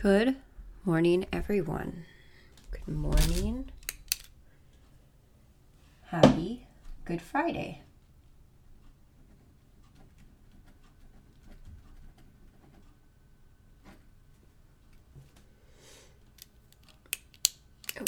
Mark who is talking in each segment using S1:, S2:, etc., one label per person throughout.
S1: Good morning, everyone. Good morning. Happy Good Friday. Oh.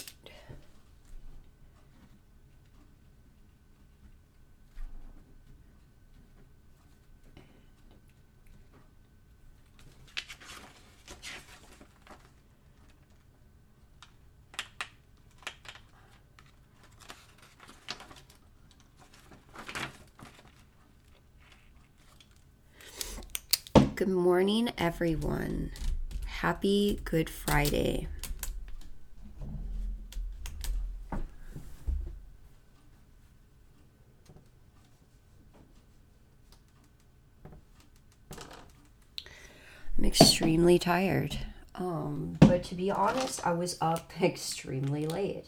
S1: Good morning, everyone. Happy Good Friday. I'm extremely tired. Um, but to be honest, I was up extremely late.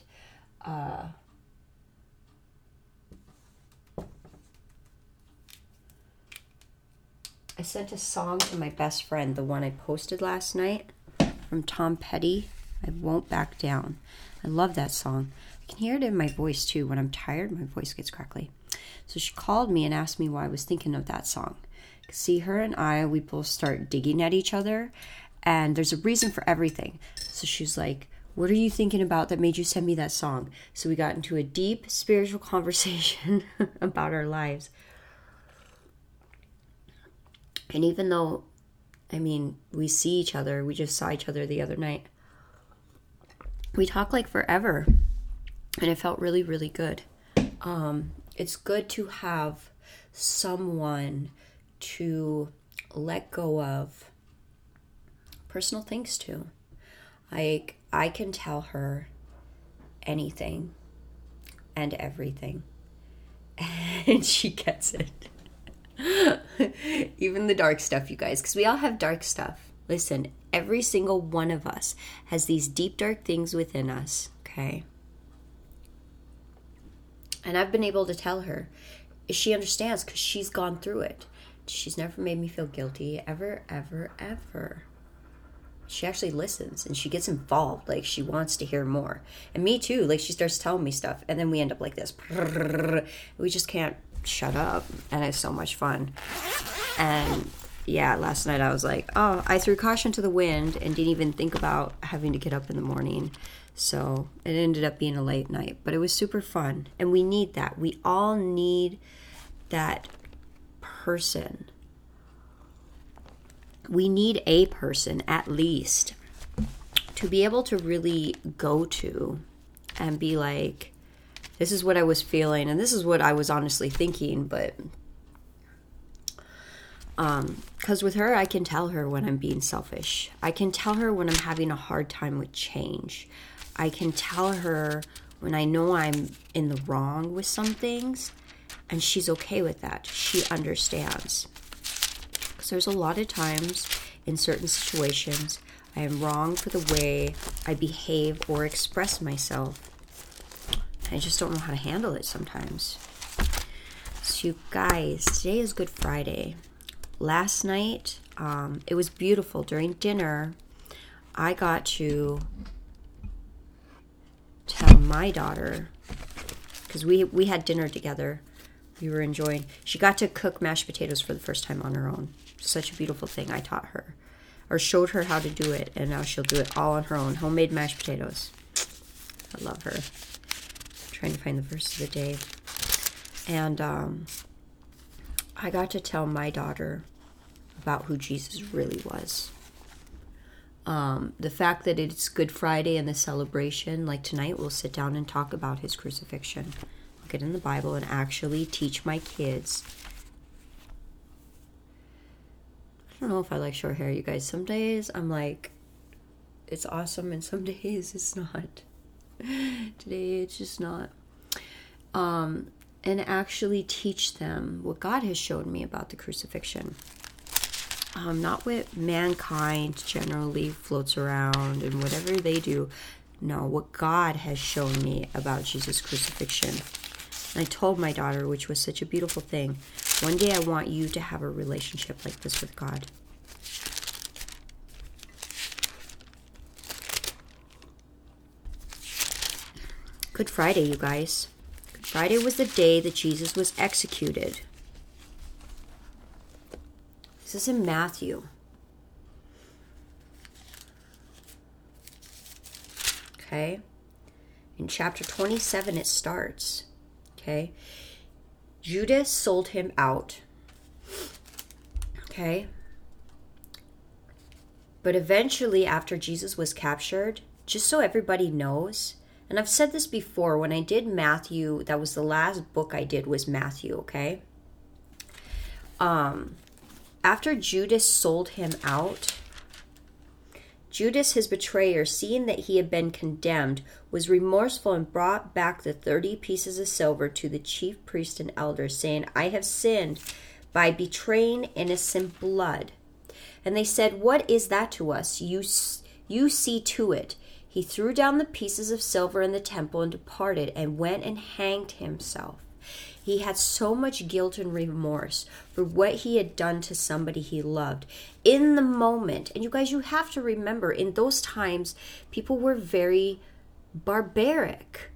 S1: Uh, I sent a song to my best friend, the one I posted last night from Tom Petty. I won't back down. I love that song. I can hear it in my voice too. When I'm tired, my voice gets crackly. So she called me and asked me why I was thinking of that song. See, her and I, we both start digging at each other, and there's a reason for everything. So she's like, What are you thinking about that made you send me that song? So we got into a deep spiritual conversation about our lives. And even though, I mean, we see each other, we just saw each other the other night, we talk like forever. And it felt really, really good. Um, it's good to have someone to let go of personal things to. Like, I can tell her anything and everything, and she gets it. Even the dark stuff, you guys, because we all have dark stuff. Listen, every single one of us has these deep, dark things within us, okay? And I've been able to tell her. She understands because she's gone through it. She's never made me feel guilty, ever, ever, ever. She actually listens and she gets involved. Like she wants to hear more. And me too. Like she starts telling me stuff. And then we end up like this. We just can't shut up and it's so much fun. And yeah last night i was like oh i threw caution to the wind and didn't even think about having to get up in the morning. So it ended up being a late night but it was super fun. And we need that. We all need that person. We need a person at least to be able to really go to and be like this is what I was feeling and this is what I was honestly thinking, but um cuz with her I can tell her when I'm being selfish. I can tell her when I'm having a hard time with change. I can tell her when I know I'm in the wrong with some things and she's okay with that. She understands. Cuz there's a lot of times in certain situations I am wrong for the way I behave or express myself I just don't know how to handle it sometimes. So, you guys, today is Good Friday. Last night, um, it was beautiful. During dinner, I got to tell my daughter because we we had dinner together. We were enjoying. She got to cook mashed potatoes for the first time on her own. Such a beautiful thing. I taught her or showed her how to do it, and now she'll do it all on her own. Homemade mashed potatoes. I love her trying to find the verse of the day. And um, I got to tell my daughter about who Jesus really was. Um, the fact that it's Good Friday and the celebration, like tonight, we'll sit down and talk about his crucifixion. I'll get in the Bible and actually teach my kids. I don't know if I like short hair, you guys. Some days I'm like, it's awesome, and some days it's not. Today it's just not. Um, and actually teach them what God has showed me about the crucifixion. Um, not what mankind generally floats around and whatever they do. No, what God has shown me about Jesus' crucifixion. And I told my daughter, which was such a beautiful thing, one day I want you to have a relationship like this with God. Good Friday, you guys. Good Friday was the day that Jesus was executed. This is in Matthew. Okay. In chapter 27, it starts. Okay. Judas sold him out. Okay. But eventually, after Jesus was captured, just so everybody knows, and I've said this before, when I did Matthew, that was the last book I did was Matthew, okay? Um, after Judas sold him out, Judas, his betrayer, seeing that he had been condemned, was remorseful and brought back the thirty pieces of silver to the chief priest and elders, saying, I have sinned by betraying innocent blood. And they said, What is that to us? You, you see to it. He threw down the pieces of silver in the temple and departed, and went and hanged himself. He had so much guilt and remorse for what he had done to somebody he loved in the moment. And you guys, you have to remember, in those times, people were very barbaric.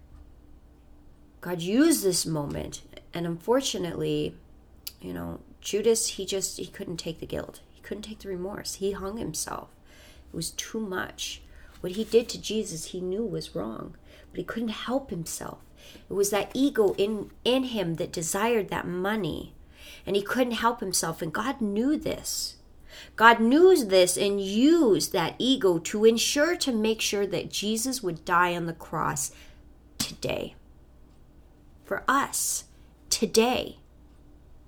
S1: God used this moment, and unfortunately, you know, Judas, he just he couldn't take the guilt. He couldn't take the remorse. He hung himself. It was too much. What he did to Jesus, he knew was wrong, but he couldn't help himself. It was that ego in, in him that desired that money. And he couldn't help himself. And God knew this. God knew this and used that ego to ensure to make sure that Jesus would die on the cross today. For us, today.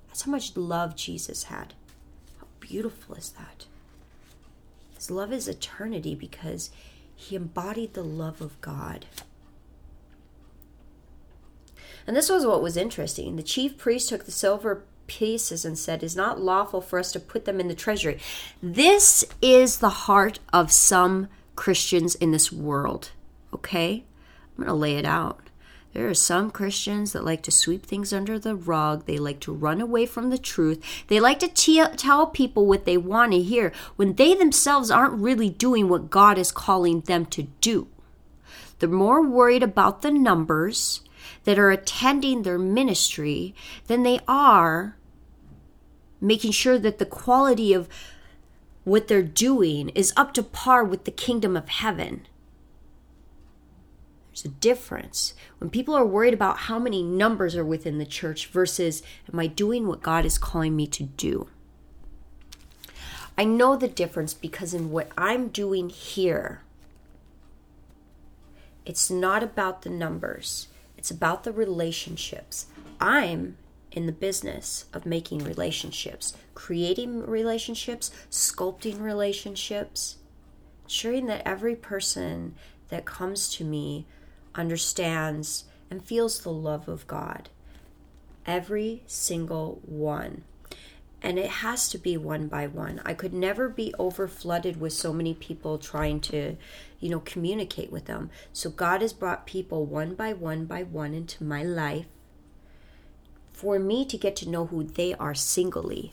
S1: That's how much love Jesus had. How beautiful is that? His love is eternity because he embodied the love of God. And this was what was interesting. The chief priest took the silver pieces and said, Is not lawful for us to put them in the treasury. This is the heart of some Christians in this world. Okay? I'm going to lay it out. There are some Christians that like to sweep things under the rug. They like to run away from the truth. They like to tell people what they want to hear when they themselves aren't really doing what God is calling them to do. They're more worried about the numbers that are attending their ministry than they are making sure that the quality of what they're doing is up to par with the kingdom of heaven. There's a difference. When people are worried about how many numbers are within the church versus, am I doing what God is calling me to do? I know the difference because in what I'm doing here, it's not about the numbers. It's about the relationships. I'm in the business of making relationships, creating relationships, sculpting relationships, ensuring that every person that comes to me understands and feels the love of God. Every single one. And it has to be one by one. I could never be over flooded with so many people trying to you know, communicate with them. So God has brought people one by one by one into my life for me to get to know who they are singly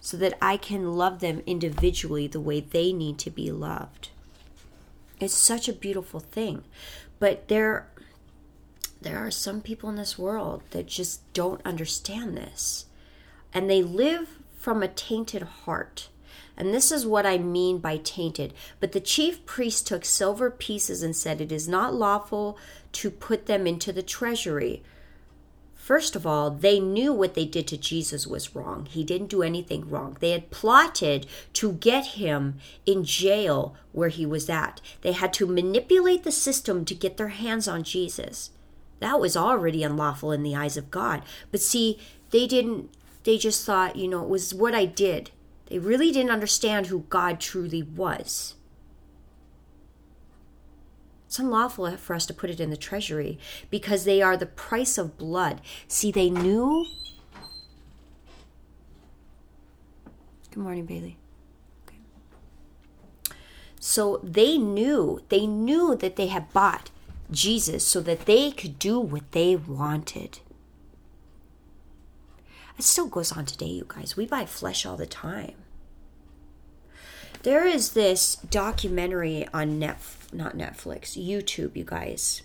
S1: so that I can love them individually the way they need to be loved. It's such a beautiful thing. But there there are some people in this world that just don't understand this. And they live from a tainted heart. And this is what I mean by tainted. But the chief priest took silver pieces and said, It is not lawful to put them into the treasury. First of all, they knew what they did to Jesus was wrong. He didn't do anything wrong. They had plotted to get him in jail where he was at. They had to manipulate the system to get their hands on Jesus. That was already unlawful in the eyes of God. But see, they didn't, they just thought, you know, it was what I did. They really didn't understand who God truly was. It's unlawful for us to put it in the treasury because they are the price of blood. See, they knew. Good morning, Bailey. Okay. So they knew, they knew that they had bought Jesus so that they could do what they wanted. It still goes on today, you guys. We buy flesh all the time. There is this documentary on Net, not Netflix, YouTube, you guys.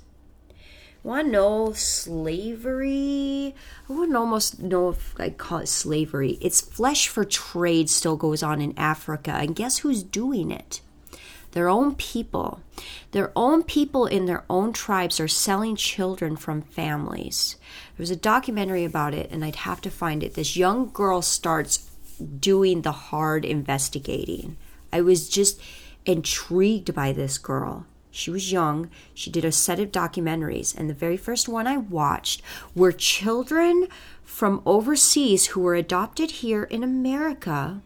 S1: Want to know slavery? I wouldn't almost know if I call it slavery. It's flesh for trade still goes on in Africa, and guess who's doing it? Their own people. Their own people in their own tribes are selling children from families. There was a documentary about it, and I'd have to find it. This young girl starts doing the hard investigating. I was just intrigued by this girl. She was young. She did a set of documentaries, and the very first one I watched were children from overseas who were adopted here in America.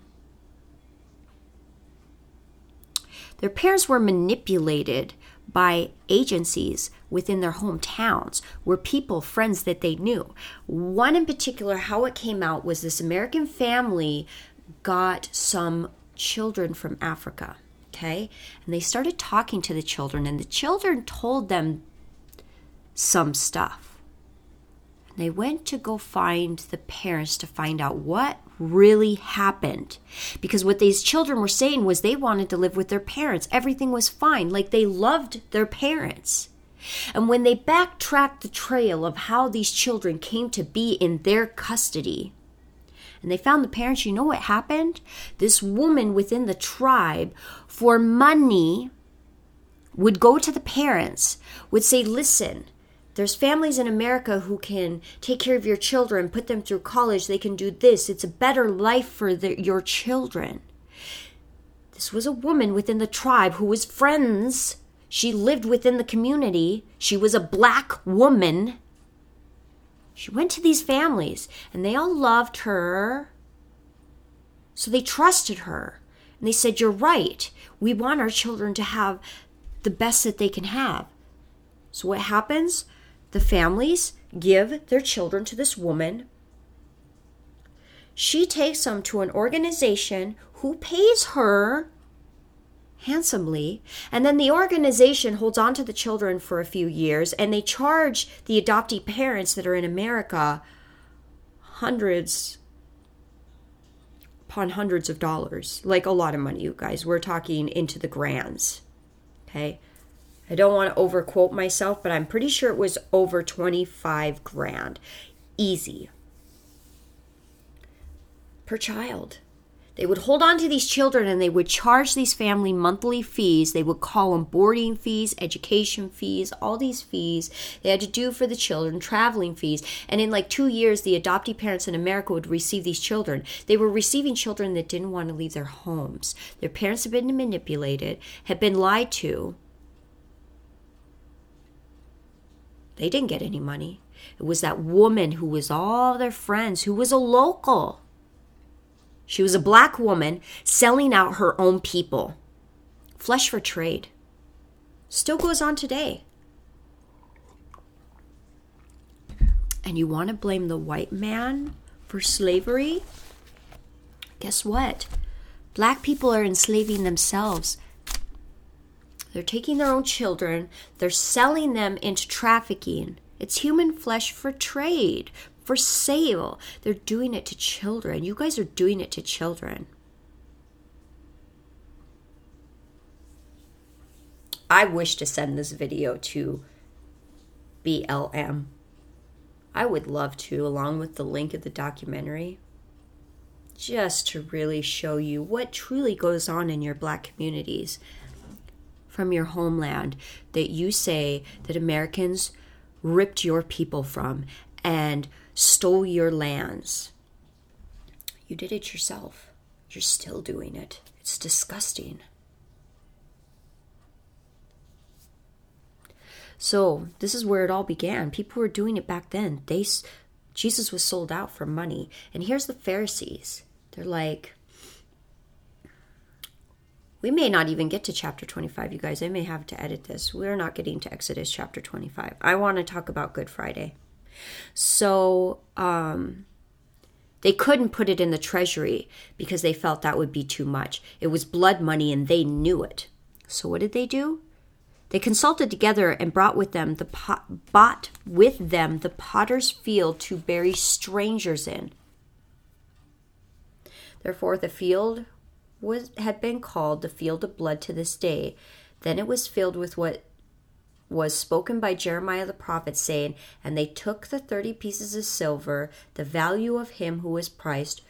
S1: Their parents were manipulated by agencies within their hometowns, were people, friends that they knew. One in particular, how it came out was this American family got some children from Africa okay? And they started talking to the children, and the children told them some stuff. They went to go find the parents to find out what really happened. Because what these children were saying was they wanted to live with their parents. Everything was fine, like they loved their parents. And when they backtracked the trail of how these children came to be in their custody, and they found the parents, you know what happened? This woman within the tribe, for money, would go to the parents, would say, listen, there's families in America who can take care of your children, put them through college, they can do this. It's a better life for the, your children. This was a woman within the tribe who was friends. She lived within the community. She was a black woman. She went to these families and they all loved her. So they trusted her. And they said, You're right. We want our children to have the best that they can have. So what happens? The families give their children to this woman. She takes them to an organization who pays her handsomely. And then the organization holds on to the children for a few years and they charge the adoptee parents that are in America hundreds upon hundreds of dollars. Like a lot of money, you guys. We're talking into the grands. Okay. I don't want to overquote myself, but I'm pretty sure it was over 25 grand. Easy. Per child. They would hold on to these children and they would charge these family monthly fees. They would call them boarding fees, education fees, all these fees they had to do for the children, traveling fees. And in like two years, the adoptee parents in America would receive these children. They were receiving children that didn't want to leave their homes. Their parents had been manipulated, had been lied to. They didn't get any money. It was that woman who was all their friends, who was a local she was a black woman selling out her own people. Flesh for trade. Still goes on today. And you want to blame the white man for slavery? Guess what? Black people are enslaving themselves. They're taking their own children, they're selling them into trafficking. It's human flesh for trade, for sale. They're doing it to children. You guys are doing it to children. I wish to send this video to BLM. I would love to, along with the link of the documentary, just to really show you what truly goes on in your black communities from your homeland that you say that Americans ripped your people from and stole your lands. You did it yourself. You're still doing it. It's disgusting. So, this is where it all began. People were doing it back then. They Jesus was sold out for money. And here's the Pharisees. They're like we may not even get to chapter 25, you guys. I may have to edit this. We're not getting to Exodus chapter 25. I want to talk about Good Friday. So um, they couldn't put it in the treasury because they felt that would be too much. It was blood money and they knew it. So what did they do? They consulted together and brought with them the pot, bought with them the potter's field to bury strangers in. Therefore, the field was had been called the field of blood to this day. Then it was filled with what was spoken by Jeremiah the prophet, saying, And they took the thirty pieces of silver, the value of him who was priced,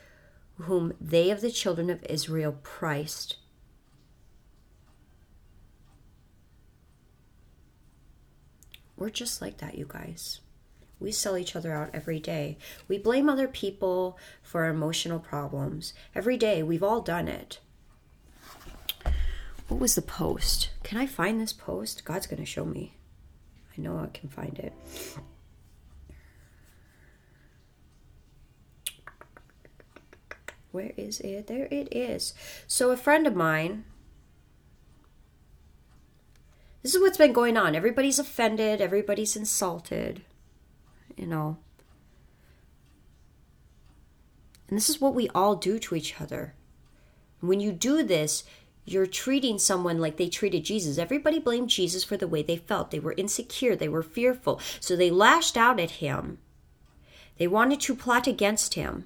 S1: whom they of the children of Israel priced. We're just like that, you guys. We sell each other out every day. We blame other people for our emotional problems. Every day, we've all done it. What was the post? Can I find this post? God's going to show me. I know I can find it. Where is it? There it is. So, a friend of mine, this is what's been going on. Everybody's offended, everybody's insulted, you know. And this is what we all do to each other. When you do this, you're treating someone like they treated Jesus. Everybody blamed Jesus for the way they felt. They were insecure, they were fearful. So they lashed out at him. They wanted to plot against him.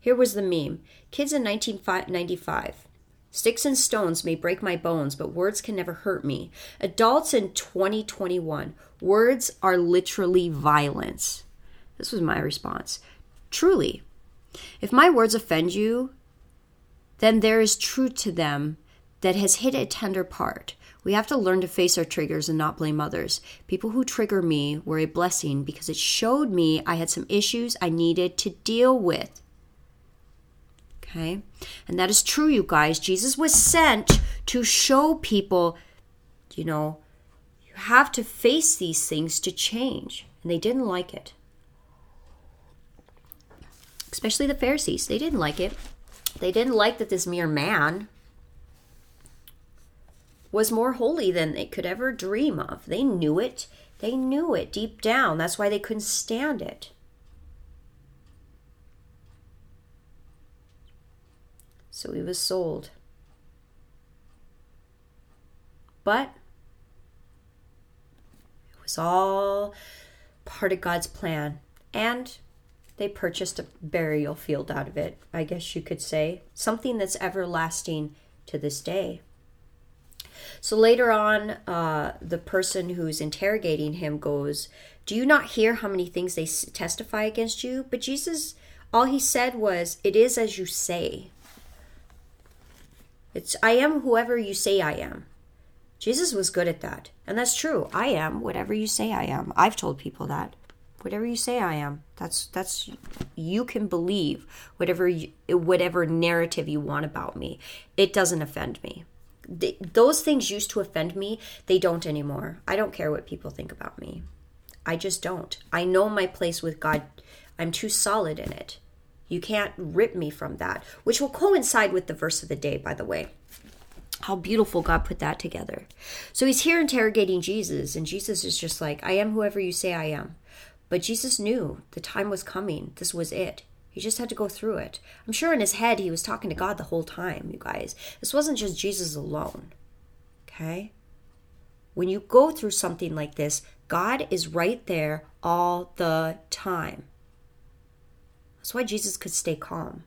S1: Here was the meme Kids in 1995. Sticks and stones may break my bones, but words can never hurt me. Adults in 2021. Words are literally violence. This was my response. Truly, if my words offend you, then there is truth to them that has hit a tender part. We have to learn to face our triggers and not blame others. People who trigger me were a blessing because it showed me I had some issues I needed to deal with. Okay? And that is true, you guys. Jesus was sent to show people, you know, you have to face these things to change. And they didn't like it. Especially the Pharisees. They didn't like it. They didn't like that this mere man was more holy than they could ever dream of. They knew it. They knew it deep down. That's why they couldn't stand it. So he was sold. But it was all part of God's plan. And they purchased a burial field out of it, I guess you could say. Something that's everlasting to this day. So later on, uh, the person who's interrogating him goes, Do you not hear how many things they testify against you? But Jesus, all he said was, It is as you say. It's, I am whoever you say I am. Jesus was good at that. And that's true. I am whatever you say I am. I've told people that whatever you say I am. That's that's you can believe whatever you, whatever narrative you want about me. It doesn't offend me. Those things used to offend me. They don't anymore. I don't care what people think about me. I just don't. I know my place with God. I'm too solid in it. You can't rip me from that, which will coincide with the verse of the day, by the way. How beautiful God put that together. So he's here interrogating Jesus, and Jesus is just like, I am whoever you say I am. But Jesus knew the time was coming. This was it. He just had to go through it. I'm sure in his head he was talking to God the whole time, you guys. This wasn't just Jesus alone. Okay? When you go through something like this, God is right there all the time. That's why Jesus could stay calm.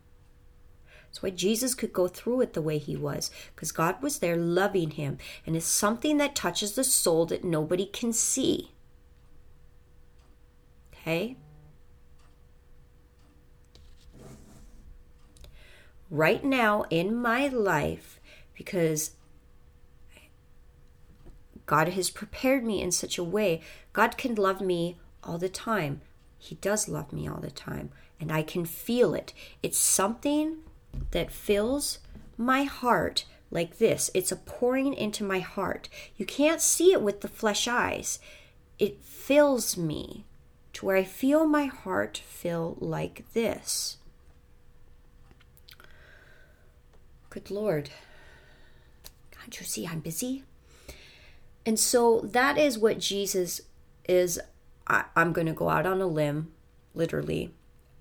S1: That's why Jesus could go through it the way he was, because God was there loving him. And it's something that touches the soul that nobody can see. Okay? Right now in my life, because God has prepared me in such a way, God can love me all the time. He does love me all the time, and I can feel it. It's something that fills my heart like this. It's a pouring into my heart. You can't see it with the flesh eyes. It fills me to where I feel my heart fill like this. Good Lord. Can't you see I'm busy? And so that is what Jesus is. I, am going to go out on a limb, literally,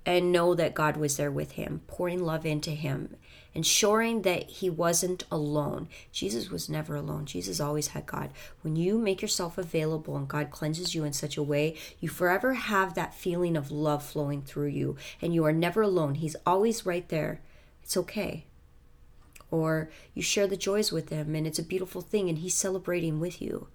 S1: and know that God was there with him, pouring love into him ensuring that he wasn't alone. Jesus was never alone. Jesus always had God. When you make yourself available and God cleanses you in such a way, you forever have that feeling of love flowing through you, and you are never alone. He's always right there. It's okay. Or you share the joys with him, and it's a beautiful thing, and he's celebrating with you.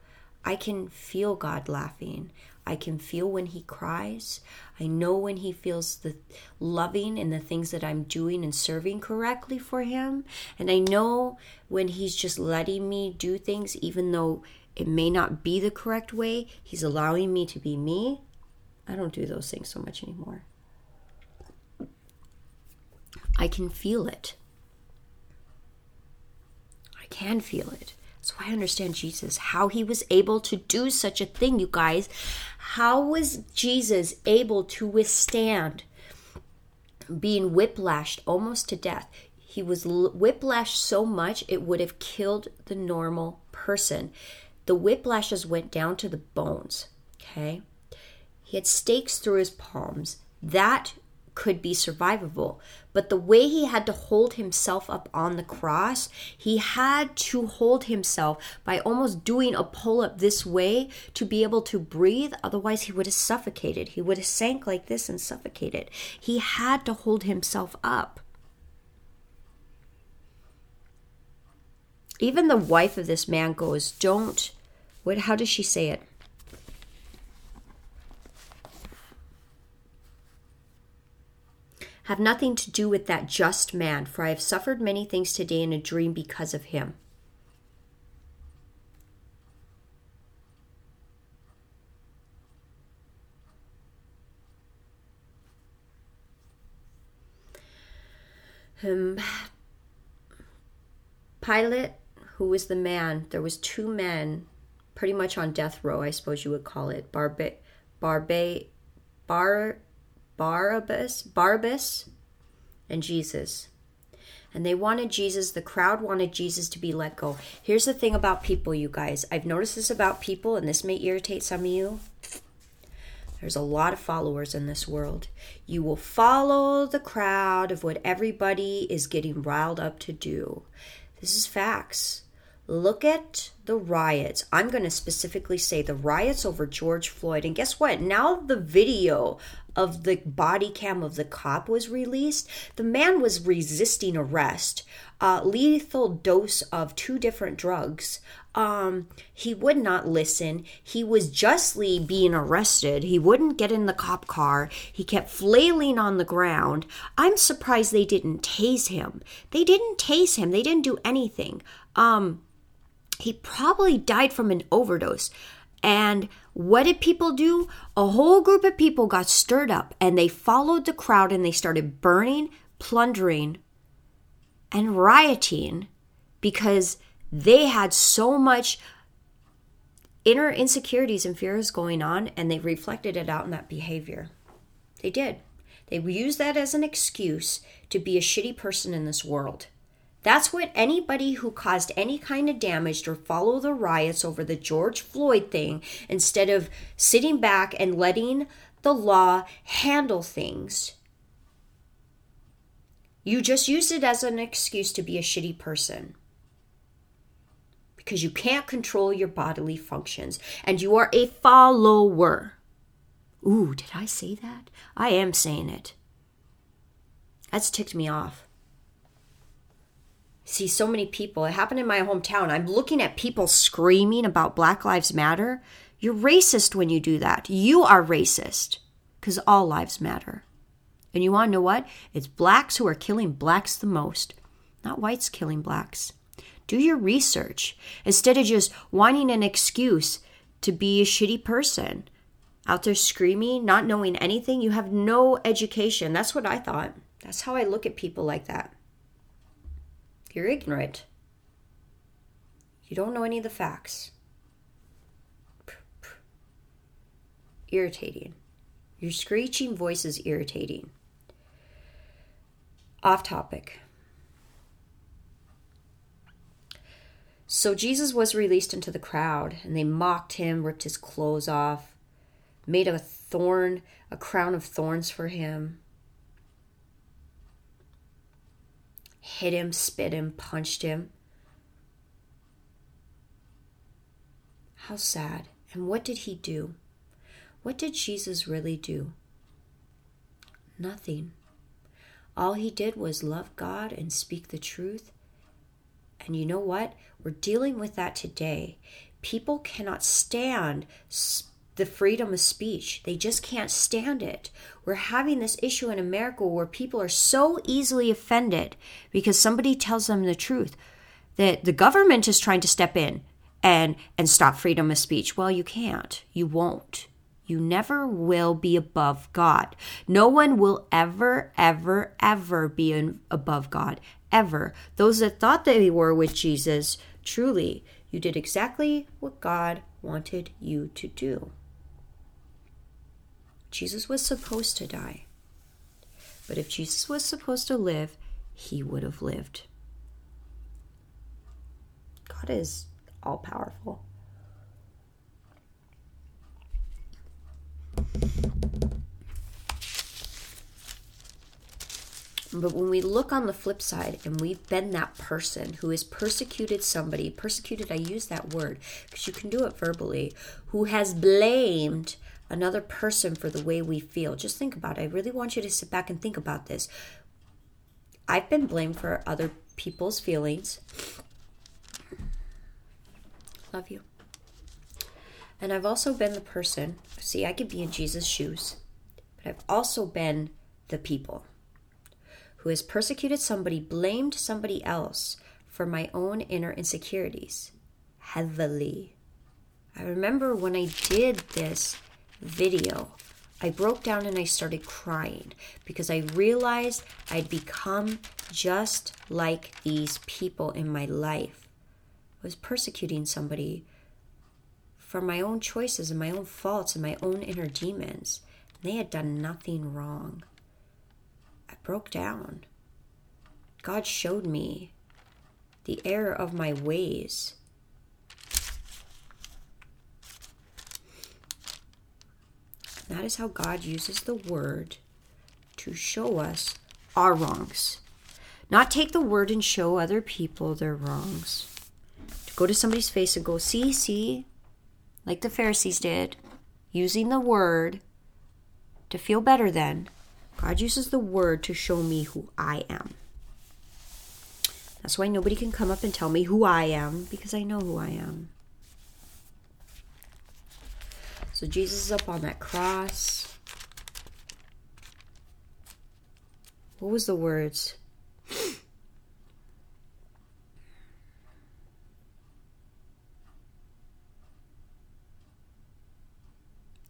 S1: I can feel God laughing. I can feel when he cries. I know when he feels the loving and the things that I'm doing and serving correctly for him. And I know when he's just letting me do things, even though it may not be the correct way, he's allowing me to be me. I don't do those things so much anymore. I can feel it. I can feel it. So I understand Jesus, how he was able to do such a thing, you guys. How was Jesus able to withstand being whiplashed almost to death? He was whiplashed so much it would have killed the normal person. The whiplashes went down to the bones, okay? He had stakes through his palms. That could be survivable. But the way he had to hold himself up on the cross, he had to hold himself by almost doing a pull up this way to be able to breathe. Otherwise, he would have suffocated. He would have sank like this and suffocated. He had to hold himself up. Even the wife of this man goes, Don't, what, how does she say it? Have nothing to do with that just man, for I have suffered many things today in a dream because of him. Um, Pilate, who was the man, there was two men pretty much on death row, I suppose you would call it. Barbe, Barbe, Bar, Barabbas, Barabbas and Jesus. And they wanted Jesus, the crowd wanted Jesus to be let go. Here's the thing about people, you guys. I've noticed this about people, and this may irritate some of you. There's a lot of followers in this world. You will follow the crowd of what everybody is getting riled up to do. This is facts. Look at the riots. I'm going to specifically say the riots over George Floyd. And guess what? Now the video of the body cam of the cop was released. The man was resisting arrest, uh, lethal dose of two different drugs. Um, he would not listen. He was justly being arrested. He wouldn't get in the cop car. He kept flailing on the ground. I'm surprised they didn't tase him. They didn't tase him. They didn't do anything. Um, he probably died from an overdose. And what did people do? A whole group of people got stirred up and they followed the crowd and they started burning, plundering, and rioting because they had so much inner insecurities and fears going on and they reflected it out in that behavior. They did. They used that as an excuse to be a shitty person in this world. That's what anybody who caused any kind of damage or follow the riots over the George Floyd thing, instead of sitting back and letting the law handle things, you just used it as an excuse to be a shitty person. Because you can't control your bodily functions and you are a follower. Ooh, did I say that? I am saying it. That's ticked me off see so many people. It happened in my hometown. I'm looking at people screaming about Black Lives Matter. You're racist when you do that. You are racist because all lives matter. And you want to know what? It's blacks who are killing blacks the most, not whites killing blacks. Do your research instead of just wanting an excuse to be a shitty person. Out there screaming, not knowing anything, you have no education. That's what I thought. That's how I look at people like that. You're ignorant. You don't know any of the facts. Irritating. Your screeching voice is irritating. Off topic. So Jesus was released into the crowd, and they mocked him, ripped his clothes off, made a thorn, a crown of thorns for him, hit him, spit him, punched him. How sad. And what did he do? What did Jesus really do? Nothing. All he did was love God and speak the truth. And you know what? We're dealing with that today. people cannot stand the freedom of speech. They just can't stand it. We're having this issue in America where people are so easily offended because somebody tells them the truth that the government is trying to step in and and stop freedom of speech. Well, you can't. You won't. You never will be above God. No one will ever, ever, ever be above God. Ever. Those that thought they were with Jesus, truly, you did exactly what God wanted you to do. Jesus was supposed to die. But if Jesus was supposed to live, he would have lived. God is all powerful. But when we look on the flip side and we've been that person who has persecuted somebody, persecuted, I use that word because you can do it verbally, who has blamed another person for the way we feel. Just think about it. I really want you to sit back and think about this. I've been blamed for other people's feelings. Love you. And I've also been the person, see, I could be in Jesus' shoes, but I've also been the people who has persecuted somebody, blamed somebody else for my own inner insecurities heavily. I remember when I did this video, I broke down and I started crying because I realized I'd become just like these people in my life. I was persecuting somebody for my own choices and my own faults and my own inner demons. They had done nothing wrong. I broke down. God showed me the error of my ways That is how God uses the word to show us our wrongs. Not take the word and show other people their wrongs. To go to somebody's face and go, see, see, like the Pharisees did, using the word to feel better then. God uses the word to show me who I am. That's why nobody can come up and tell me who I am because I know who I am. So Jesus is up on that cross. What was the words?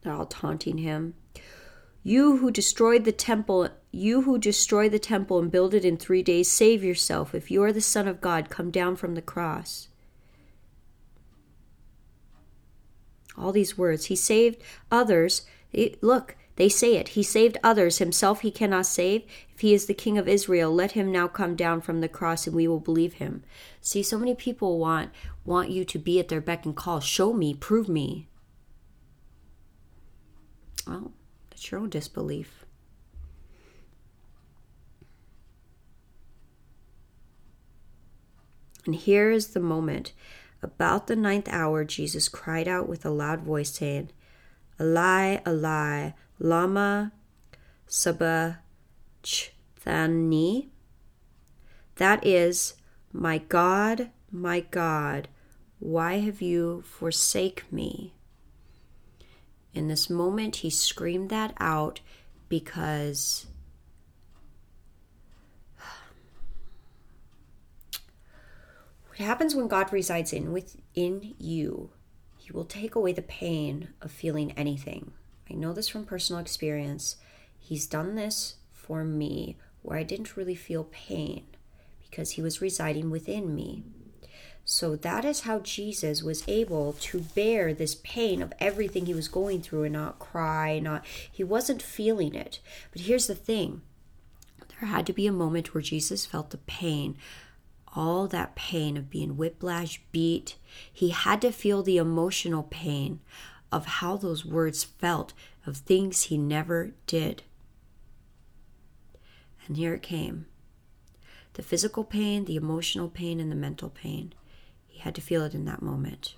S1: They're all taunting him. You who destroyed the temple, you who destroy the temple and build it in three days, save yourself. If you are the Son of God, come down from the cross. All these words. He saved others. Look, they say it. He saved others. Himself he cannot save. If he is the king of Israel, let him now come down from the cross and we will believe him. See, so many people want want you to be at their beck and call. Show me, prove me. Well, that's your own disbelief. And here is the moment about the ninth hour, Jesus cried out with a loud voice, saying, Eli, Eli, lama sabachthani? That is, My God, my God, why have you forsake me? In this moment, he screamed that out because What happens when God resides in within you? He will take away the pain of feeling anything. I know this from personal experience. He's done this for me where I didn't really feel pain because he was residing within me. So that is how Jesus was able to bear this pain of everything he was going through and not cry, not he wasn't feeling it. But here's the thing. There had to be a moment where Jesus felt the pain all that pain of being whiplash beat. He had to feel the emotional pain of how those words felt, of things he never did. And here it came the physical pain, the emotional pain, and the mental pain. He had to feel it in that moment.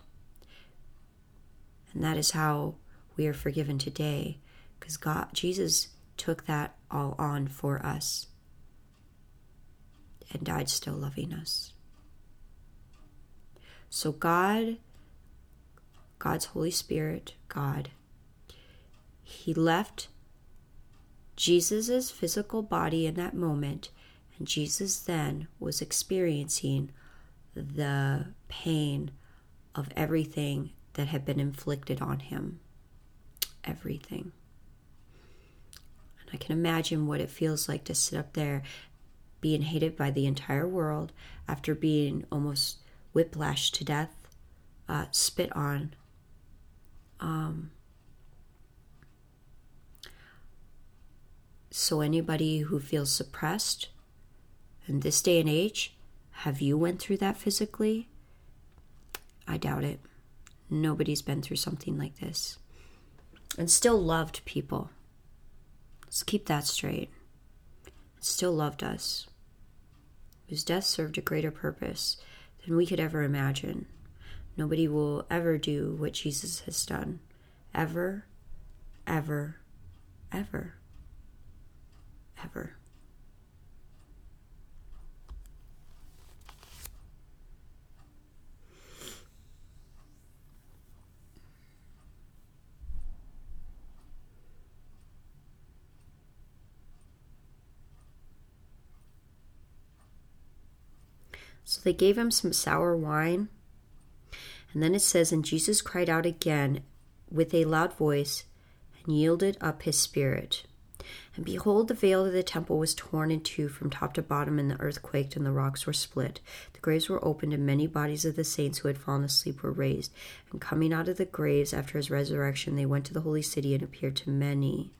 S1: And that is how we are forgiven today, because God, Jesus took that all on for us and died still loving us. So God God's Holy Spirit, God, He left Jesus' physical body in that moment, and Jesus then was experiencing the pain of everything that had been inflicted on him. Everything. And I can imagine what it feels like to sit up there being hated by the entire world after being almost whiplashed to death, uh, spit on. Um, so anybody who feels suppressed in this day and age, have you went through that physically? I doubt it. Nobody's been through something like this. And still loved people. Let's keep that straight. Still loved us. His death served a greater purpose than we could ever imagine. Nobody will ever do what Jesus has done. Ever, ever, ever, ever. So they gave him some sour wine. And then it says, And Jesus cried out again with a loud voice and yielded up his spirit. And behold, the veil of the temple was torn in two from top to bottom, and the earth quaked, and the rocks were split. The graves were opened, and many bodies of the saints who had fallen asleep were raised. And coming out of the graves after his resurrection, they went to the holy city and appeared to many.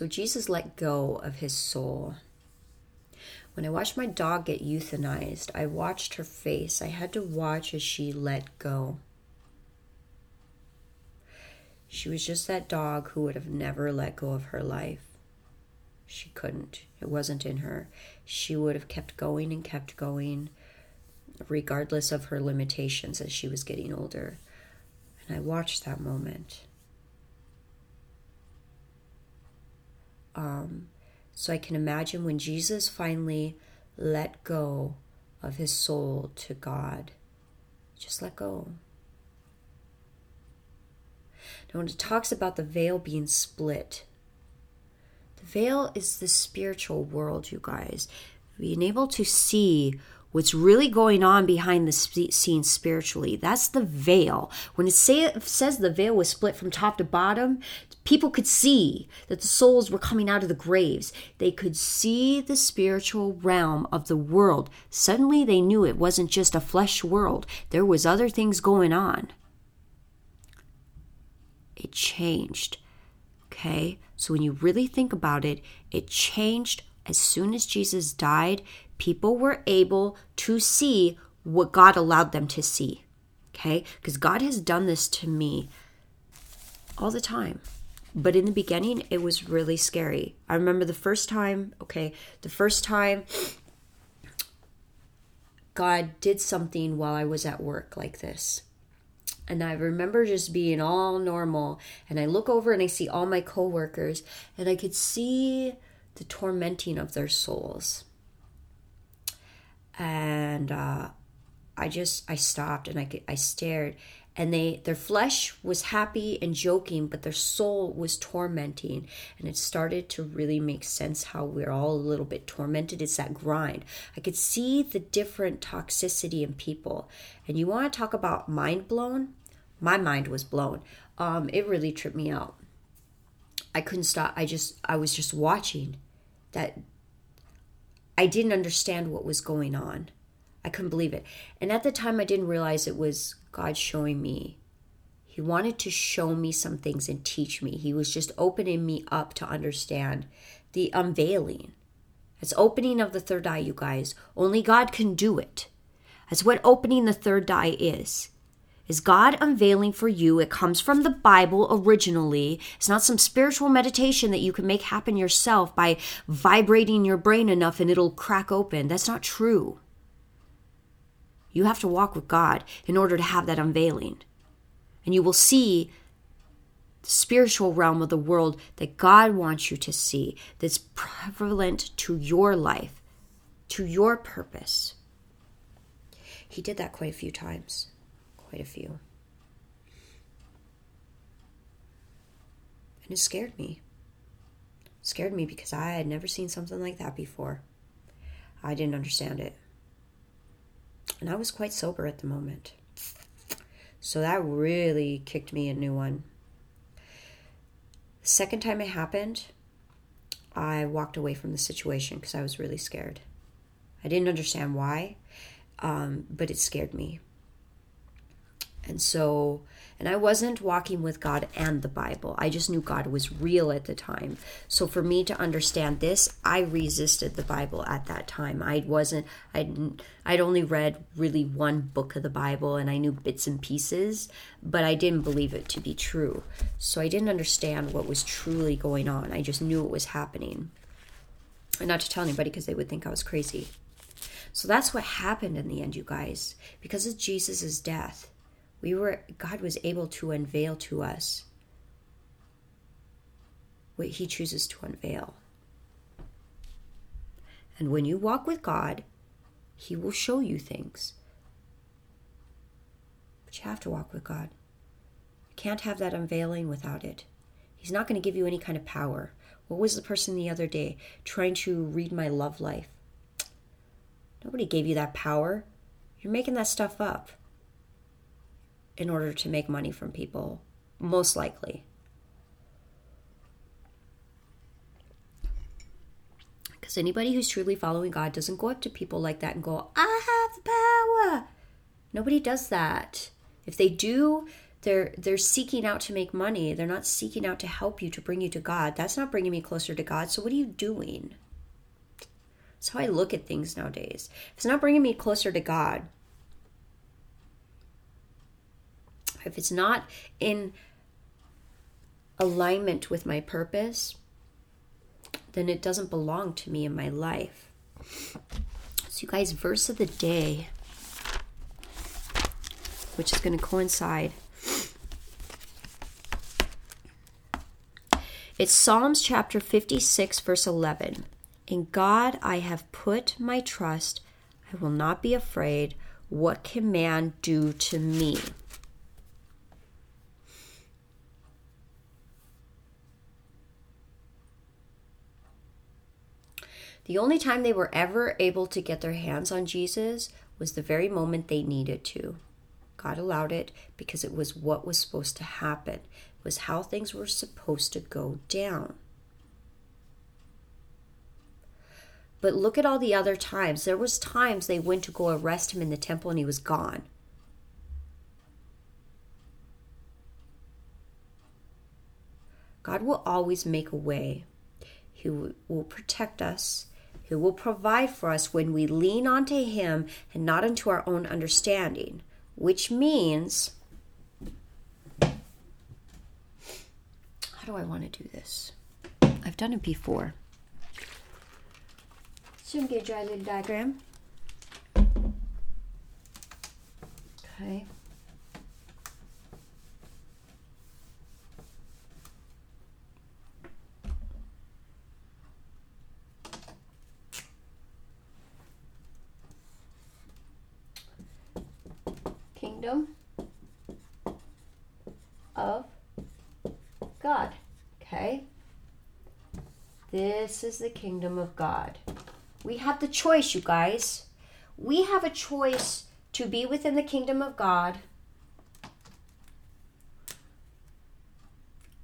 S1: So Jesus let go of his soul. When I watched my dog get euthanized, I watched her face. I had to watch as she let go. She was just that dog who would have never let go of her life. She couldn't. It wasn't in her. She would have kept going and kept going, regardless of her limitations as she was getting older. And I watched that moment. Um, so I can imagine when Jesus finally let go of his soul to God, just let go. Now, when it talks about the veil being split, the veil is the spiritual world, you guys. Being able to see what's really going on behind the scenes spiritually. That's the veil. When it, say, it says the veil was split from top to bottom, people could see that the souls were coming out of the graves. They could see the spiritual realm of the world. Suddenly they knew it wasn't just a flesh world. There was other things going on. It changed. Okay? So when you really think about it, it changed as soon as Jesus died people were able to see what God allowed them to see. Okay? Because God has done this to me all the time. But in the beginning, it was really scary. I remember the first time, okay, the first time God did something while I was at work like this. And I remember just being all normal. And I look over and I see all my coworkers, and I could see the tormenting of their souls and uh, I just I stopped and I I stared and they their flesh was happy and joking but their soul was tormenting. And it started to really make sense how we're all a little bit tormented. It's that grind. I could see the different toxicity in people. And you want to talk about mind blown? My mind was blown. Um, it really tripped me out. I couldn't stop. I just i was just watching that I didn't understand what was going on. I couldn't believe it. And at the time, I didn't realize it was God showing me. He wanted to show me some things and teach me. He was just opening me up to understand the unveiling. It's opening of the third eye, you guys. Only God can do it. That's what opening the third eye is is God unveiling for you. It comes from the Bible originally. It's not some spiritual meditation that you can make happen yourself by vibrating your brain enough and it'll crack open. That's not true. You have to walk with God in order to have that unveiling. And you will see the spiritual realm of the world that God wants you to see, that's prevalent to your life. to your purpose. He did that quite a few times. Quite a few. And it scared me. It scared me because I had never seen something like that before. I didn't understand it. And I was quite sober at the moment. So that really kicked me a new one. Second time it happened, I walked away from the situation because I was really scared. I didn't understand why, um, but it scared me. And so and I wasn't walking with God and the Bible. I just knew God was real at the time. So for me to understand this, I resisted the Bible at that time. I wasn't I'd I'd only read really one book of the Bible and I knew bits and pieces, but I didn't believe it to be true. So I didn't understand what was truly going on. I just knew it was happening. And not to tell anybody because they would think I was crazy. So that's what happened in the end, you guys. Because of Jesus' death, we were God was able to unveil to us what he chooses to unveil. And when you walk with God, he will show you things. But you have to walk with God. You can't have that unveiling without it. He's not going to give you any kind of power. What was the person the other day trying to read my love life? Nobody gave you that power. You're making that stuff up in order to make money from people, most likely. Because anybody who's truly following God doesn't go up to people like that and go, I have the power. Nobody does that. If they do, they're they're seeking out to make money. They're not seeking out to help you to bring you to God. That's not bringing me closer to God. So what are you doing? That's how I look at things nowadays. If it's not bringing me closer to God, if it's not in alignment with my purpose, then it doesn't belong to me in my life. So, you guys, verse of the day, which is going to coincide. It's Psalms chapter 56, verse 11. In God I have put my trust. I will not be afraid. What can man do to me? The only time they were ever able to get their hands on Jesus was the very moment they needed to. God allowed it because it was what was supposed to happen. It was how things were supposed to go down. But look at all the other times. There was times they went to go arrest him in the temple and he was gone. God will always make a way. He will protect us who will provide for us when we lean onto Him and not into our own understanding, which means. How do I want to do this? I've done it before. So I'm going to draw a little diagram. Okay. Kingdom of God. Okay? This is the kingdom of God. We have the choice, you guys. We have a choice to be within the kingdom of God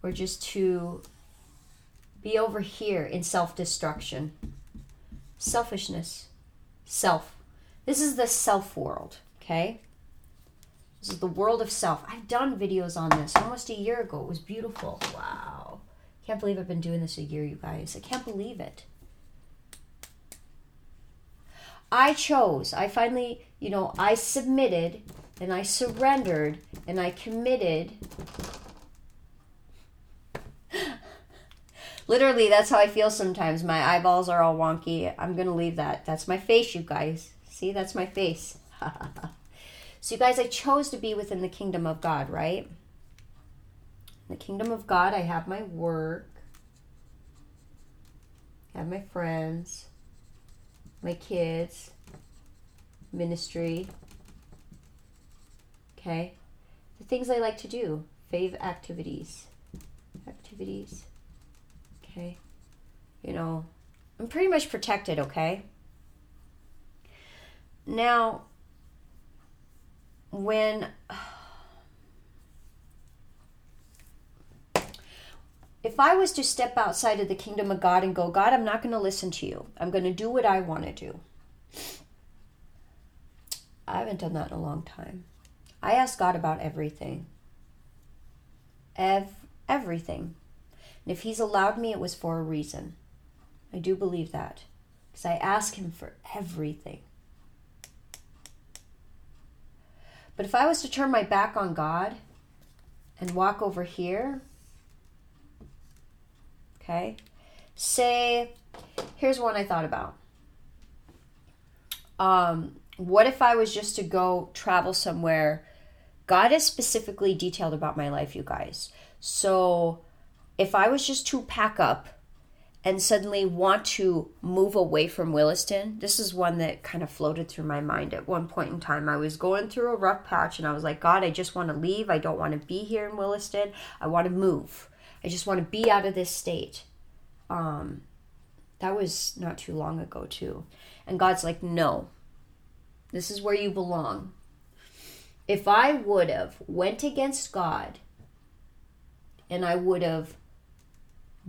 S1: or just to be over here in self destruction. Selfishness. Self. This is the self world, okay? This is the world of self. I've done videos on this almost a year ago. It was beautiful. Wow. Can't believe I've been doing this a year, you guys. I can't believe it. I chose. I finally, you know, I submitted and I surrendered and I committed. Literally, that's how I feel sometimes. My eyeballs are all wonky. I'm going to leave that. That's my face, you guys. See, that's my face. So, you guys, I chose to be within the kingdom of God, right? In the kingdom of God, I have my work, I have my friends, my kids, ministry. Okay? The things I like to do, fave activities. Activities. Okay? You know, I'm pretty much protected, okay? Now, when if I was to step outside of the kingdom of God and go, God, I'm not going to listen to you. I'm going to do what I want to do. I haven't done that in a long time. I ask God about everything. Ev- everything. And if He's allowed me, it was for a reason. I do believe that. Because I ask Him for everything. But if I was to turn my back on God and walk over here, okay, say, here's one I thought about. Um, what if I was just to go travel somewhere? God is specifically detailed about my life, you guys. So if I was just to pack up and suddenly want to move away from Williston, this is one that kind of floated through my mind at one point in time. I was going through a rough patch and I was like, God, I just want to leave. I don't want to be here in Williston. I want to move. I just want to be out of this state. Um, that was not too long ago, too. And God's like, no, this is where you belong. If I would have went against God and I would have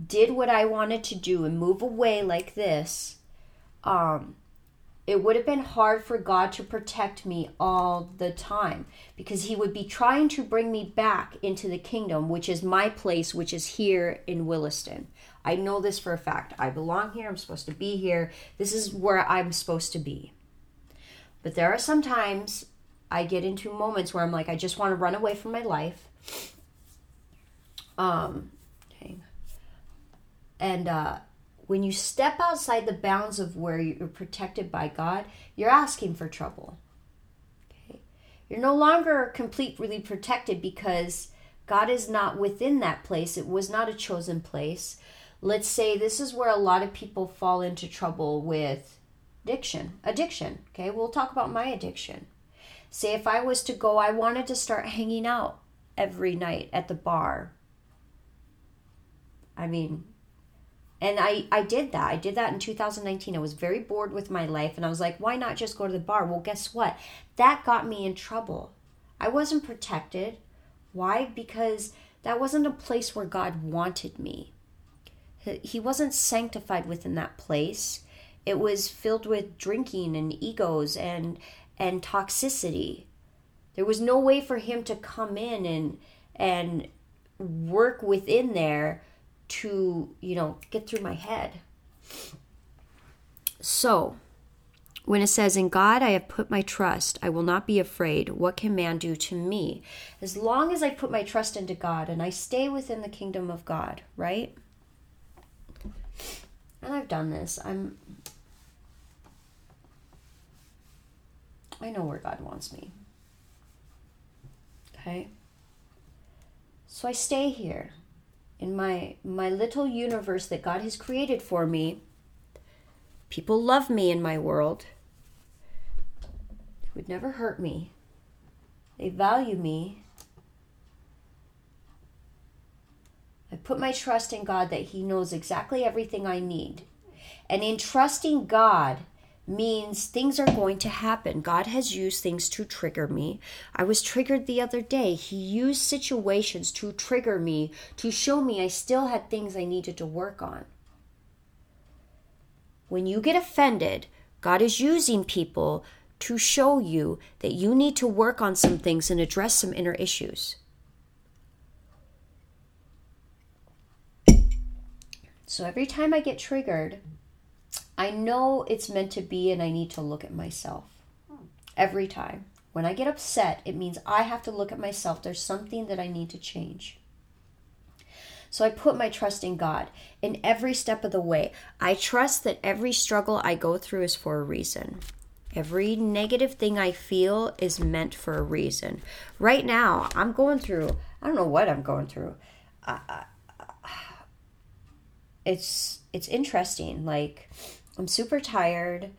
S1: did what I wanted to do and move away like this, um, it would have been hard for God to protect me all the time because He would be trying to bring me back into the kingdom, which is my place, which is here in Williston. I know this for a fact. I belong here. I'm supposed to be here. This is where I'm supposed to be. But there are some times I get into moments where I'm like, I just want to run away from my life. Um, and uh, when you step outside the bounds of where you're protected by God, you're asking for trouble. Okay? You're no longer completely protected because God is not within that place. It was not a chosen place. Let's say this is where a lot of people fall into trouble with addiction. Addiction. Okay, we'll talk about my addiction. Say if I was to go, I wanted to start hanging out every night at the bar. I mean, and I, I did that. I did that in 2019. I was very bored with my life and I was like, why not just go to the bar? Well, guess what? That got me in trouble. I wasn't protected. Why? Because that wasn't a place where God wanted me. He wasn't sanctified within that place. It was filled with drinking and egos and and toxicity. There was no way for him to come in and and work within there to, you know, get through my head. So, when it says, In God I have put my trust, I will not be afraid. What can man do to me? As long as I put my trust into God and I stay within the kingdom of God, right? And I've done this. I'm. I know where God wants me. Okay? So I stay here in my my little universe that God has created for me. People love me in my world. They would never hurt me. They value me. I put my trust in God that He knows exactly everything I need. And in trusting God, means things are going to happen. God has used things to trigger me. I was triggered the other day. He used situations to trigger me, to show me I still had things I needed to work on. When you get offended, God is using people to show you that you need to work on some things and address some inner issues. So every time I get triggered, I know it's meant to be, and I need to look at myself every time. When I get upset, it means I have to look at myself. There's something that I need to change. So I put my trust in God in every step of the way. I trust that every struggle I go through is for a reason. Every negative thing I feel is meant for a reason. Right now, I'm going through, I don't know what I'm going through. Uh, it's it's interesting like I'm super tired.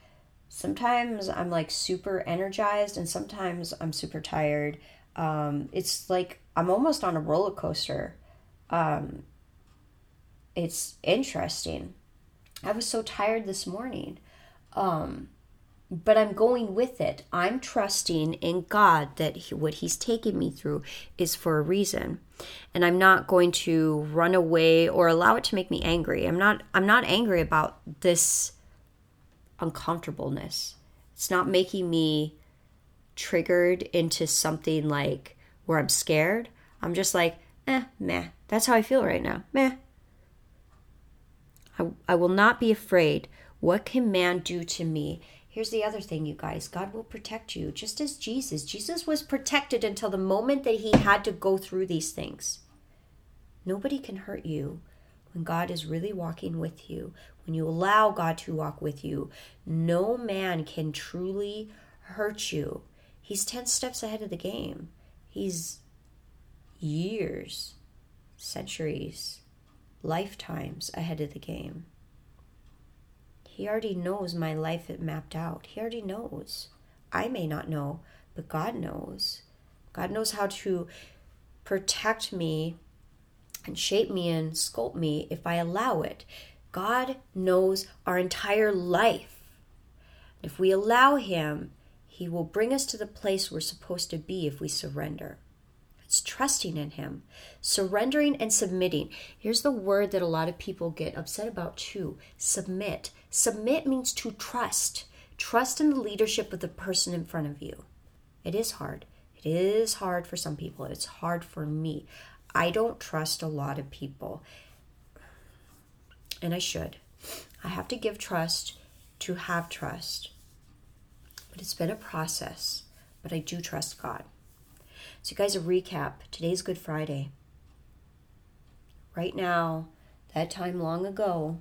S1: Sometimes I'm like super energized, and sometimes I'm super tired. Um, it's like I'm almost on a roller coaster. Um, it's interesting. I was so tired this morning. Um, but I'm going with it. I'm trusting in God that he, what He's taking me through is for a reason, and I'm not going to run away or allow it to make me angry. I'm not. I'm not angry about this uncomfortableness. It's not making me triggered into something like where I'm scared. I'm just like, eh, meh. That's how I feel right now. Meh. I, I will not be afraid. What can man do to me? Here's the other thing, you guys God will protect you, just as Jesus. Jesus was protected until the moment that he had to go through these things. Nobody can hurt you when God is really walking with you, when you allow God to walk with you. No man can truly hurt you. He's 10 steps ahead of the game. He's years, centuries, lifetimes ahead of the game. He already knows my life mapped out. He already knows. I may not know, but God knows. God knows how to protect me and shape me and sculpt me if I allow it. God knows our entire life. If we allow Him, He will bring us to the place we're supposed to be if we surrender. It's trusting in Him, surrendering and submitting. Here's the word that a lot of people get upset about too submit. Submit means to trust. Trust in the leadership of the person in front of you. It is hard. It is hard for some people. It's hard for me. I don't trust a lot of people. And I should. I have to give trust to have trust. But it's been a process. But I do trust God. So, guys, a recap today's Good Friday. Right now, that time long ago,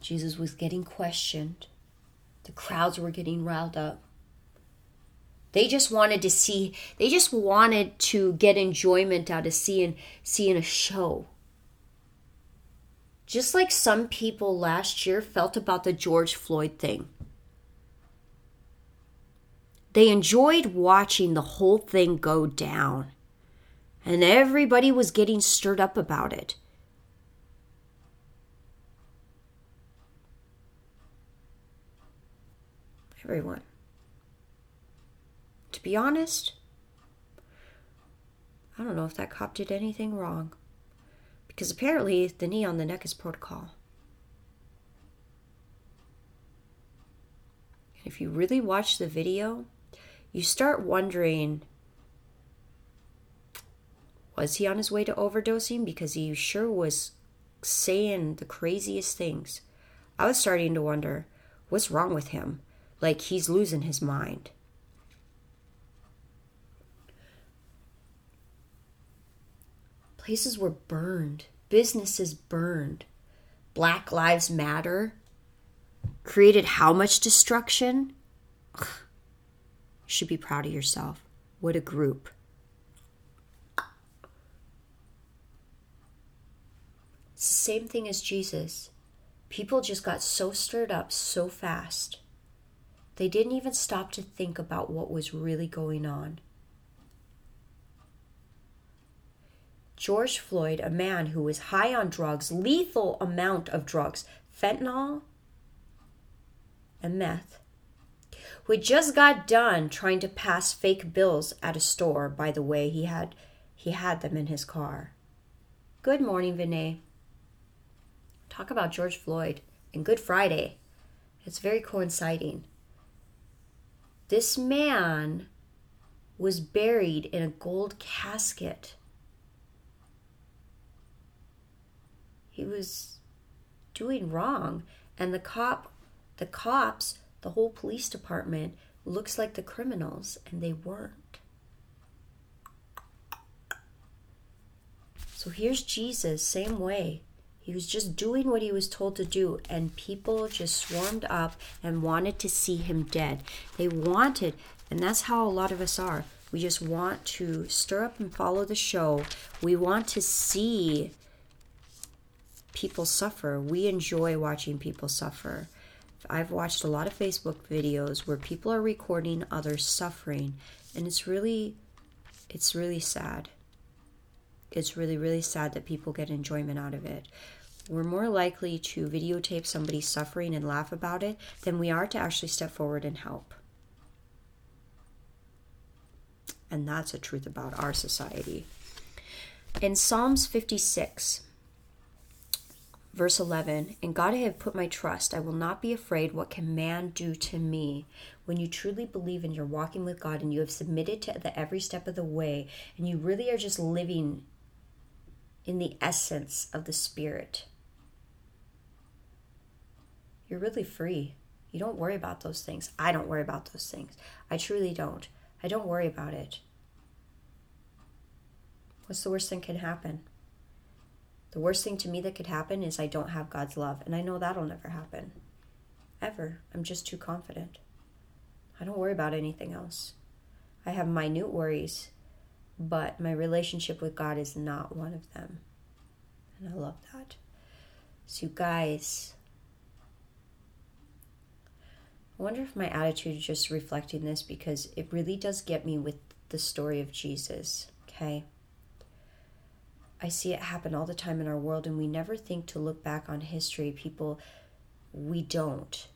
S1: Jesus was getting questioned. The crowds were getting riled up. They just wanted to see, they just wanted to get enjoyment out of seeing seeing a show. Just like some people last year felt about the George Floyd thing. They enjoyed watching the whole thing go down. And everybody was getting stirred up about it. Everyone. To be honest, I don't know if that cop did anything wrong. Because apparently the knee on the neck is protocol. And if you really watch the video, you start wondering was he on his way to overdosing? Because he sure was saying the craziest things. I was starting to wonder what's wrong with him? Like he's losing his mind. Places were burned, businesses burned. Black Lives Matter created how much destruction? You should be proud of yourself. What a group. It's the same thing as Jesus. People just got so stirred up so fast. They didn't even stop to think about what was really going on. George Floyd, a man who was high on drugs, lethal amount of drugs, fentanyl and meth, who had just got done trying to pass fake bills at a store. By the way, he had he had them in his car. Good morning, Vinay. Talk about George Floyd and Good Friday. It's very coinciding. This man was buried in a gold casket. He was doing wrong, and the cop, the cops the whole police department looks like the criminals, and they weren't. So here's Jesus, same way. He was just doing what he was told to do, and people just swarmed up and wanted to see him dead. They wanted, and that's how a lot of us are. We just want to stir up and follow the show. We want to see people suffer. We enjoy watching people suffer. I've watched a lot of Facebook videos where people are recording others suffering, and it's really, it's really sad. It's really, really sad that people get enjoyment out of it. We're more likely to videotape somebody suffering and laugh about it than we are to actually step forward and help. And that's a truth about our society. In Psalms 56, verse 11 In God I have put my trust. I will not be afraid. What can man do to me? When you truly believe and you're walking with God and you have submitted to the every step of the way and you really are just living in the essence of the Spirit, you're really free. You don't worry about those things. I don't worry about those things. I truly don't. I don't worry about it. What's the worst thing can happen? The worst thing to me that could happen is I don't have God's love, and I know that'll never happen. Ever. I'm just too confident. I don't worry about anything else. I have minute worries, but my relationship with God is not one of them. And I love that. So, guys, I wonder if my attitude is just reflecting this because it really does get me with the story of Jesus, okay? I see it happen all the time in our world, and we never think to look back on history. People, we don't.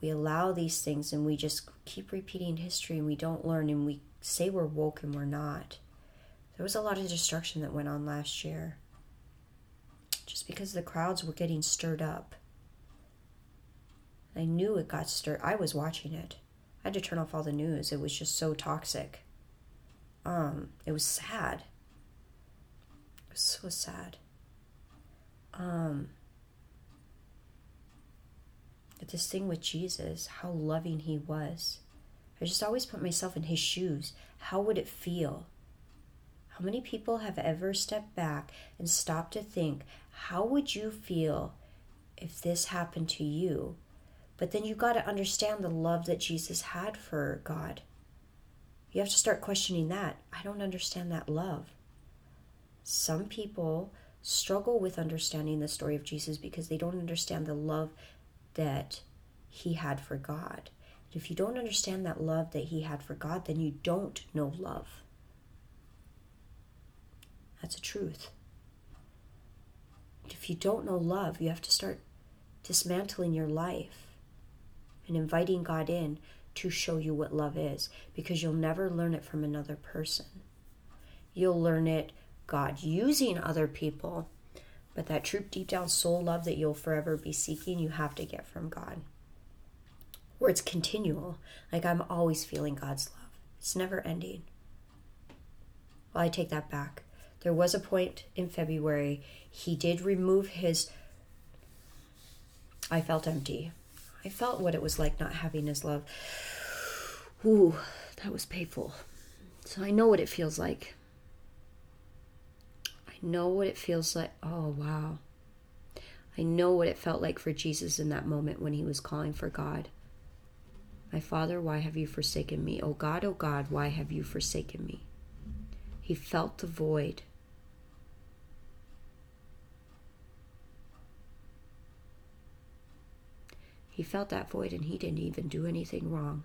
S1: We allow these things and we just keep repeating history and we don't learn and we say we're woke and we're not. There was a lot of destruction that went on last year just because the crowds were getting stirred up. I knew it got stirred. I was watching it. I had to turn off all the news. It was just so toxic. Um, it was sad so sad. Um, but this thing with Jesus, how loving he was. I just always put myself in his shoes. How would it feel? How many people have ever stepped back and stopped to think, how would you feel if this happened to you? But then you got to understand the love that Jesus had for God. You have to start questioning that. I don't understand that love. Some people struggle with understanding the story of Jesus because they don't understand the love that he had for God. If you don't understand that love that he had for God, then you don't know love. That's a truth. If you don't know love, you have to start dismantling your life and inviting God in to show you what love is because you'll never learn it from another person. You'll learn it God using other people, but that true deep down soul love that you'll forever be seeking, you have to get from God. Where it's continual. Like I'm always feeling God's love, it's never ending. Well, I take that back. There was a point in February, he did remove his. I felt empty. I felt what it was like not having his love. Ooh, that was painful. So I know what it feels like know what it feels like. Oh, wow. I know what it felt like for Jesus in that moment when he was calling for God. My Father, why have you forsaken me? Oh God, oh God, why have you forsaken me? He felt the void. He felt that void and he didn't even do anything wrong.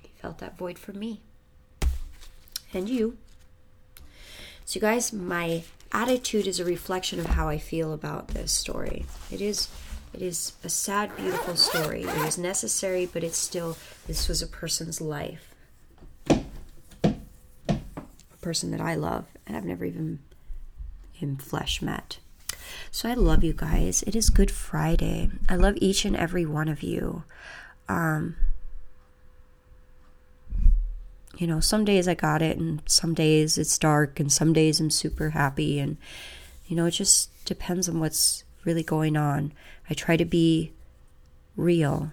S1: He felt that void for me and you. So, you guys, my attitude is a reflection of how I feel about this story. It is it is a sad, beautiful story. It is necessary, but it's still this was a person's life. A person that I love and I've never even in flesh met. So I love you guys. It is Good Friday. I love each and every one of you. Um, you know, some days I got it, and some days it's dark, and some days I'm super happy. And, you know, it just depends on what's really going on. I try to be real,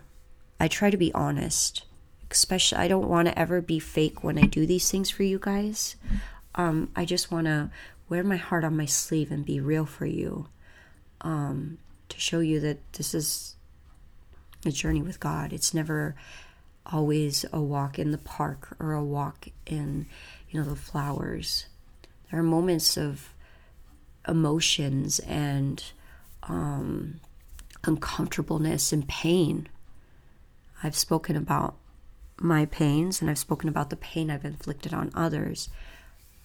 S1: I try to be honest. Especially, I don't want to ever be fake when I do these things for you guys. Um, I just want to wear my heart on my sleeve and be real for you um, to show you that this is a journey with God. It's never always a walk in the park or a walk in, you know, the flowers. There are moments of emotions and um, uncomfortableness and pain. I've spoken about my pains and I've spoken about the pain I've inflicted on others,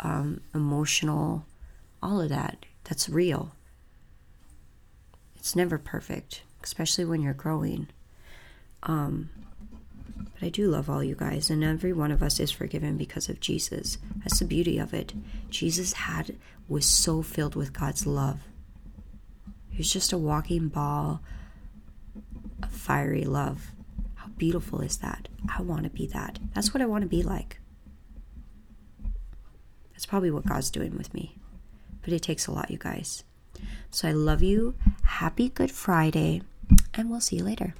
S1: um, emotional, all of that. That's real. It's never perfect, especially when you're growing. Um, I do love all you guys, and every one of us is forgiven because of Jesus. That's the beauty of it. Jesus had was so filled with God's love. He was just a walking ball of fiery love. How beautiful is that? I want to be that. That's what I want to be like. That's probably what God's doing with me. But it takes a lot, you guys. So I love you. Happy Good Friday, and we'll see you later.